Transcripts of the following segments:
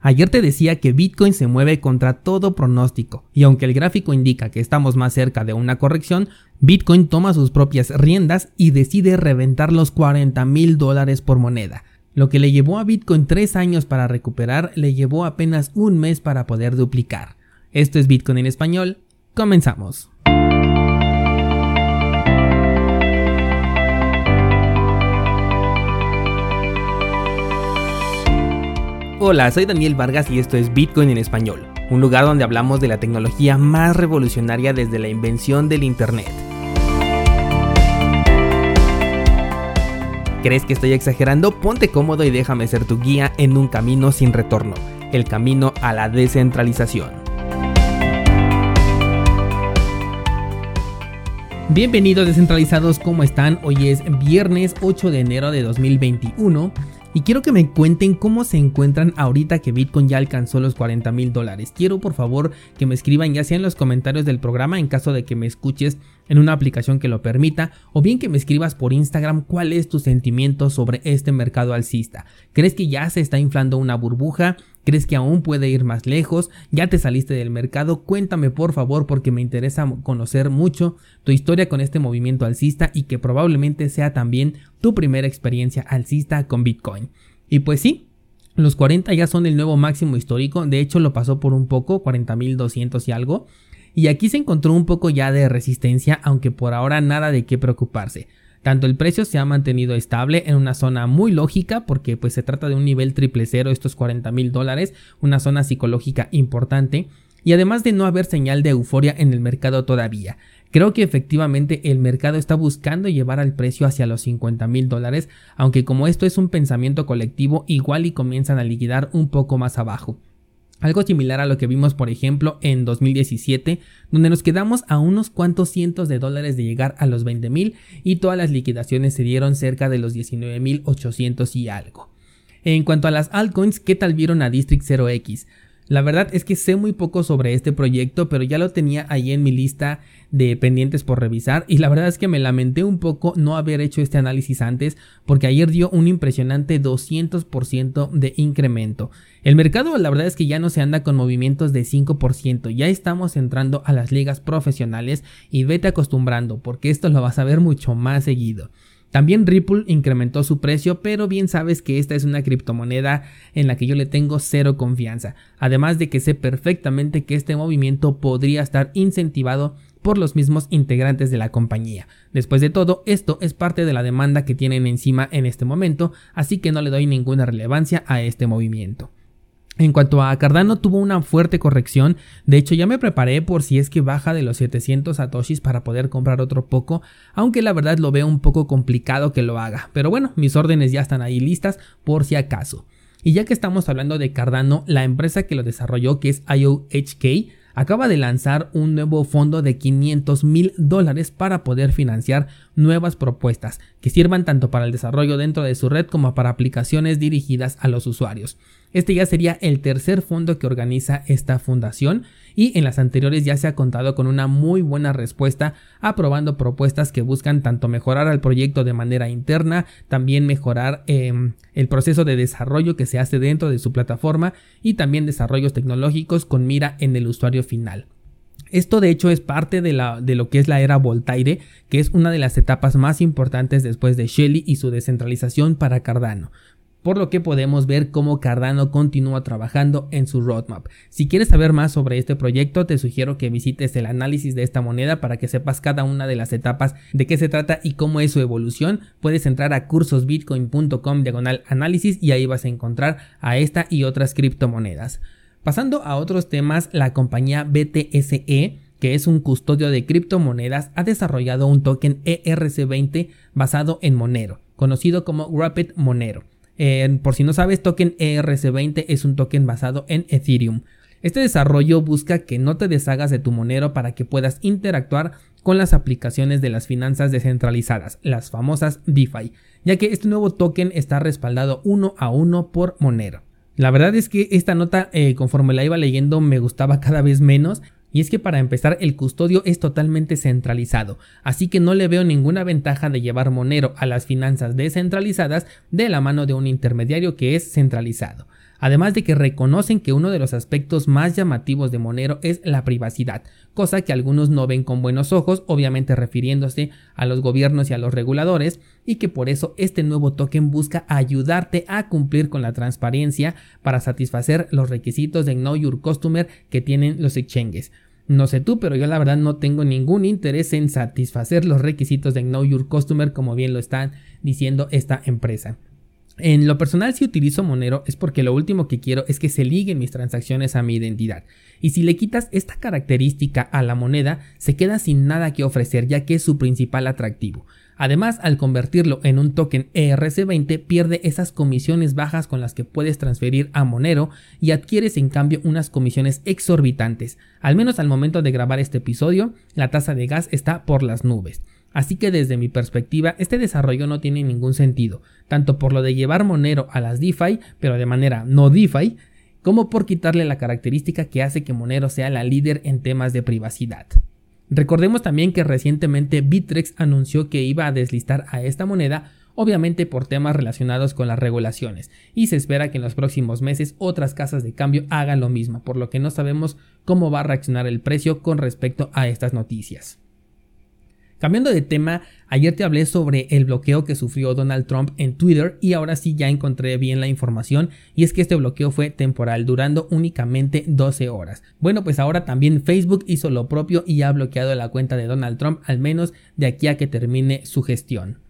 Ayer te decía que Bitcoin se mueve contra todo pronóstico, y aunque el gráfico indica que estamos más cerca de una corrección, Bitcoin toma sus propias riendas y decide reventar los 40 mil dólares por moneda. Lo que le llevó a Bitcoin tres años para recuperar, le llevó apenas un mes para poder duplicar. Esto es Bitcoin en español, comenzamos. Hola, soy Daniel Vargas y esto es Bitcoin en español, un lugar donde hablamos de la tecnología más revolucionaria desde la invención del Internet. ¿Crees que estoy exagerando? Ponte cómodo y déjame ser tu guía en un camino sin retorno, el camino a la descentralización. Bienvenidos descentralizados, ¿cómo están? Hoy es viernes 8 de enero de 2021 y quiero que me cuenten cómo se encuentran ahorita que Bitcoin ya alcanzó los 40 mil dólares. Quiero por favor que me escriban ya sea en los comentarios del programa en caso de que me escuches en una aplicación que lo permita o bien que me escribas por Instagram cuál es tu sentimiento sobre este mercado alcista. ¿Crees que ya se está inflando una burbuja? ¿Crees que aún puede ir más lejos? ¿Ya te saliste del mercado? Cuéntame por favor porque me interesa conocer mucho tu historia con este movimiento alcista y que probablemente sea también tu primera experiencia alcista con Bitcoin. Y pues sí, los 40 ya son el nuevo máximo histórico, de hecho lo pasó por un poco, 40.200 y algo. Y aquí se encontró un poco ya de resistencia, aunque por ahora nada de qué preocuparse. Tanto el precio se ha mantenido estable en una zona muy lógica porque pues se trata de un nivel triple cero, estos 40 mil dólares, una zona psicológica importante y además de no haber señal de euforia en el mercado todavía. Creo que efectivamente el mercado está buscando llevar al precio hacia los 50 mil dólares, aunque como esto es un pensamiento colectivo, igual y comienzan a liquidar un poco más abajo. Algo similar a lo que vimos, por ejemplo, en 2017, donde nos quedamos a unos cuantos cientos de dólares de llegar a los 20 mil y todas las liquidaciones se dieron cerca de los 19 mil 800 y algo. En cuanto a las altcoins, ¿qué tal vieron a District 0x? La verdad es que sé muy poco sobre este proyecto, pero ya lo tenía ahí en mi lista de pendientes por revisar y la verdad es que me lamenté un poco no haber hecho este análisis antes porque ayer dio un impresionante 200% de incremento. El mercado la verdad es que ya no se anda con movimientos de 5%, ya estamos entrando a las ligas profesionales y vete acostumbrando porque esto lo vas a ver mucho más seguido. También Ripple incrementó su precio, pero bien sabes que esta es una criptomoneda en la que yo le tengo cero confianza, además de que sé perfectamente que este movimiento podría estar incentivado por los mismos integrantes de la compañía. Después de todo, esto es parte de la demanda que tienen encima en este momento, así que no le doy ninguna relevancia a este movimiento. En cuanto a Cardano, tuvo una fuerte corrección. De hecho, ya me preparé por si es que baja de los 700 satoshis para poder comprar otro poco, aunque la verdad lo veo un poco complicado que lo haga. Pero bueno, mis órdenes ya están ahí listas por si acaso. Y ya que estamos hablando de Cardano, la empresa que lo desarrolló, que es IOHK, acaba de lanzar un nuevo fondo de 500 mil dólares para poder financiar nuevas propuestas que sirvan tanto para el desarrollo dentro de su red como para aplicaciones dirigidas a los usuarios. Este ya sería el tercer fondo que organiza esta fundación y en las anteriores ya se ha contado con una muy buena respuesta aprobando propuestas que buscan tanto mejorar al proyecto de manera interna, también mejorar em, el proceso de desarrollo que se hace dentro de su plataforma y también desarrollos tecnológicos con mira en el usuario final. Esto de hecho es parte de, lo que es la era Voltaire, que es una de las etapas más importantes después de Shelly y su descentralización para Cardano por lo que podemos ver cómo Cardano continúa trabajando en su roadmap. Si quieres saber más sobre este proyecto, te sugiero que visites el análisis de esta moneda para que sepas cada una de las etapas de qué se trata y cómo es su evolución. Puedes entrar a cursosbitcoin.com diagonal análisis y ahí vas a encontrar a esta y otras criptomonedas. Pasando a otros temas, la compañía BTSE que es un custodio de criptomonedas, ha desarrollado un token ERC20 basado en Monero, conocido como Rapid Monero por si no sabes, token ERC20 es un token basado en Ethereum. Este desarrollo busca que no te deshagas de tu monero para que puedas interactuar con las aplicaciones de las finanzas descentralizadas, las famosas DeFi, ya que este nuevo token está respaldado uno a uno por Monero. La verdad es que esta nota, eh, conforme la iba leyendo, me gustaba cada vez menos y es que para empezar el custodio es totalmente centralizado, así que no le veo ninguna ventaja de llevar Monero a las finanzas descentralizadas de la mano de un intermediario que es centralizado. Además de que reconocen que uno de los aspectos más llamativos de Monero es la privacidad, cosa que algunos no ven con buenos ojos, obviamente refiriéndose a los gobiernos y a los reguladores, y que por eso este nuevo token busca ayudarte a cumplir con la transparencia para satisfacer los requisitos de Know Your Customer que tienen los exchanges. No sé tú, pero yo la verdad no tengo ningún interés en satisfacer los requisitos de Know Your Customer como bien lo están diciendo esta empresa. En lo personal si utilizo Monero es porque lo último que quiero es que se liguen mis transacciones a mi identidad. Y si le quitas esta característica a la moneda, se queda sin nada que ofrecer ya que es su principal atractivo. Además, al convertirlo en un token ERC20, pierde esas comisiones bajas con las que puedes transferir a Monero y adquieres en cambio unas comisiones exorbitantes. Al menos al momento de grabar este episodio, la tasa de gas está por las nubes. Así que desde mi perspectiva, este desarrollo no tiene ningún sentido, tanto por lo de llevar Monero a las DeFi, pero de manera no DeFi, como por quitarle la característica que hace que Monero sea la líder en temas de privacidad. Recordemos también que recientemente Bitrex anunció que iba a deslistar a esta moneda, obviamente por temas relacionados con las regulaciones, y se espera que en los próximos meses otras casas de cambio hagan lo mismo, por lo que no sabemos cómo va a reaccionar el precio con respecto a estas noticias. Cambiando de tema, ayer te hablé sobre el bloqueo que sufrió Donald Trump en Twitter y ahora sí ya encontré bien la información y es que este bloqueo fue temporal, durando únicamente 12 horas. Bueno, pues ahora también Facebook hizo lo propio y ha bloqueado la cuenta de Donald Trump al menos de aquí a que termine su gestión.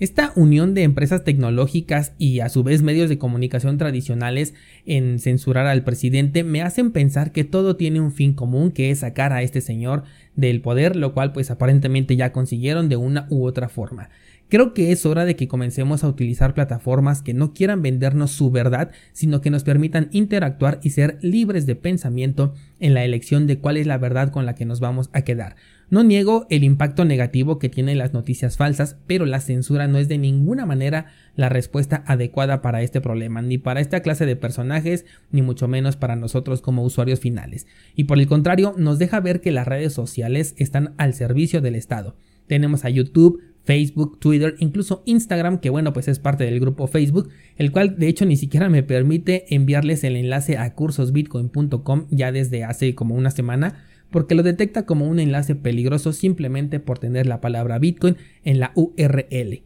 Esta unión de empresas tecnológicas y a su vez medios de comunicación tradicionales en censurar al presidente me hacen pensar que todo tiene un fin común que es sacar a este señor del poder, lo cual pues aparentemente ya consiguieron de una u otra forma. Creo que es hora de que comencemos a utilizar plataformas que no quieran vendernos su verdad, sino que nos permitan interactuar y ser libres de pensamiento en la elección de cuál es la verdad con la que nos vamos a quedar. No niego el impacto negativo que tienen las noticias falsas, pero la censura no es de ninguna manera la respuesta adecuada para este problema, ni para esta clase de personajes, ni mucho menos para nosotros como usuarios finales. Y por el contrario, nos deja ver que las redes sociales están al servicio del Estado. Tenemos a YouTube, Facebook, Twitter, incluso Instagram, que bueno, pues es parte del grupo Facebook, el cual de hecho ni siquiera me permite enviarles el enlace a cursosbitcoin.com ya desde hace como una semana porque lo detecta como un enlace peligroso simplemente por tener la palabra Bitcoin en la URL.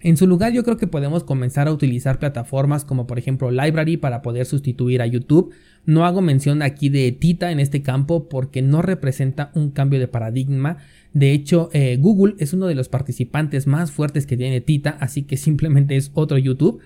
En su lugar yo creo que podemos comenzar a utilizar plataformas como por ejemplo Library para poder sustituir a YouTube. No hago mención aquí de Tita en este campo porque no representa un cambio de paradigma. De hecho, eh, Google es uno de los participantes más fuertes que tiene Tita, así que simplemente es otro YouTube.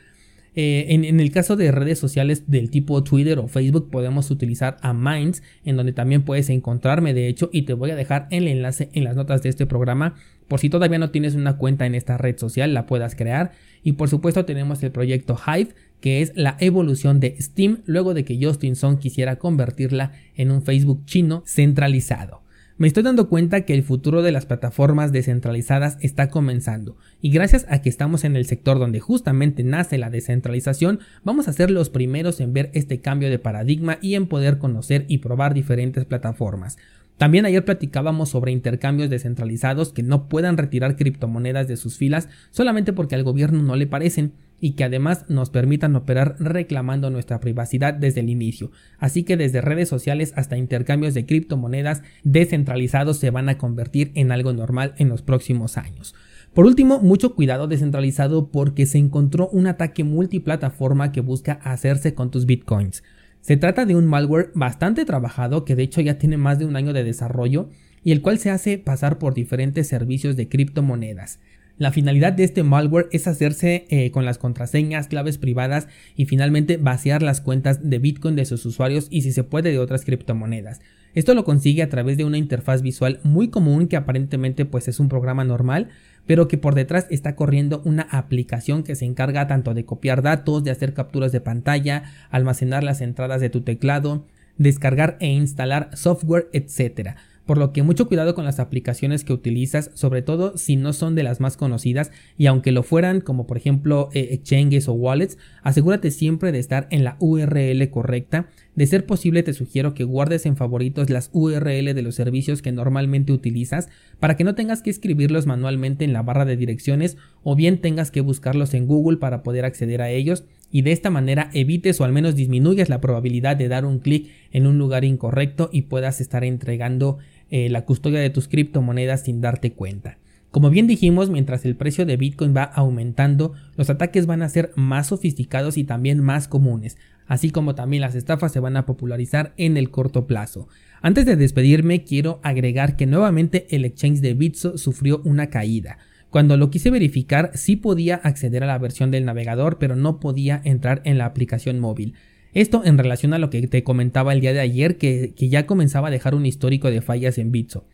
Eh, en, el caso de redes sociales del tipo Twitter o Facebook podemos utilizar a Minds, en donde también puedes encontrarme de hecho y te voy a dejar el enlace en las notas de este programa por si todavía no tienes una cuenta en esta red social la puedas crear y por supuesto tenemos el proyecto Hive que es la evolución de Steam luego de que Justin Song quisiera convertirla en un Facebook chino centralizado. Me estoy dando cuenta que el futuro de las plataformas descentralizadas está comenzando y gracias a que estamos en el sector donde justamente nace la descentralización, vamos a ser los primeros en ver este cambio de paradigma y en poder conocer y probar diferentes plataformas. También ayer platicábamos sobre intercambios descentralizados que no puedan retirar criptomonedas de sus filas solamente porque al gobierno no le parecen y que además nos permitan operar reclamando nuestra privacidad desde el inicio. Así que desde redes sociales hasta intercambios de criptomonedas descentralizados se van a convertir en algo normal en los próximos años. Por último, mucho cuidado descentralizado porque se encontró un ataque multiplataforma que busca hacerse con tus bitcoins. Se trata de un malware bastante trabajado que de hecho ya tiene más de un año de desarrollo y el cual se hace pasar por diferentes servicios de criptomonedas. La finalidad de este malware es hacerse eh, con las contraseñas, claves privadas y finalmente vaciar las cuentas de Bitcoin de sus usuarios y si se puede de otras criptomonedas. Esto lo consigue a través de una interfaz visual muy común que aparentemente pues es un programa normal, pero que por detrás está corriendo una aplicación que se encarga tanto de copiar datos, de hacer capturas de pantalla, almacenar las entradas de tu teclado, descargar e instalar software, etc por lo que mucho cuidado con las aplicaciones que utilizas, sobre todo si no son de las más conocidas y aunque lo fueran como por ejemplo eh, exchanges o wallets, asegúrate siempre de estar en la URL correcta. De ser posible te sugiero que guardes en favoritos las URL de los servicios que normalmente utilizas para que no tengas que escribirlos manualmente en la barra de direcciones o bien tengas que buscarlos en Google para poder acceder a ellos y de esta manera evites o al menos disminuyas la probabilidad de dar un clic en un lugar incorrecto y puedas estar entregando eh, la custodia de tus criptomonedas sin darte cuenta. Como bien dijimos, mientras el precio de Bitcoin va aumentando, los ataques van a ser más sofisticados y también más comunes, así como también las estafas se van a popularizar en el corto plazo. Antes de despedirme, quiero agregar que nuevamente el exchange de Bitso sufrió una caída. Cuando lo quise verificar, sí podía acceder a la versión del navegador, pero no podía entrar en la aplicación móvil. Esto en relación a lo que te comentaba el día de ayer, que, ya comenzaba a dejar un histórico de fallas en Bitso.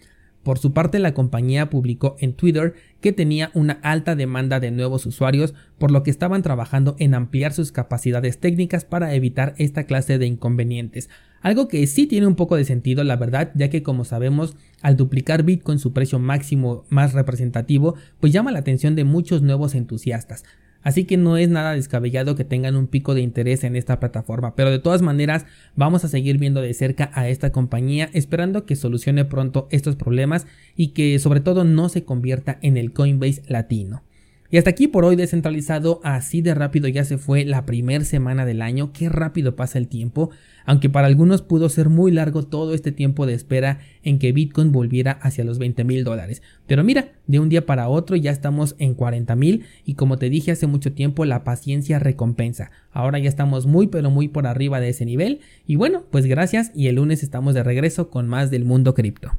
Por su parte, la compañía publicó en Twitter que tenía una alta demanda de nuevos usuarios, por lo que estaban trabajando en ampliar sus capacidades técnicas para evitar esta clase de inconvenientes. Algo que sí tiene un poco de sentido, la verdad, ya que como sabemos, al duplicar Bitcoin su precio máximo más representativo, pues llama la atención de muchos nuevos entusiastas. Así que no es nada descabellado que tengan un pico de interés en esta plataforma, pero de todas maneras vamos a seguir viendo de cerca a esta compañía esperando que solucione pronto estos problemas y que sobre todo no se convierta en el Coinbase latino. Y hasta aquí por hoy descentralizado, así de rápido ya se fue la primera semana del año, qué rápido pasa el tiempo, aunque para algunos pudo ser muy largo todo este tiempo de espera en que Bitcoin volviera hacia los 20 mil dólares. Pero mira, de un día para otro ya estamos en 40 mil y como te dije hace mucho tiempo, la paciencia recompensa. Ahora ya estamos muy pero muy por arriba de ese nivel y bueno, pues gracias y el lunes estamos de regreso con más del mundo cripto.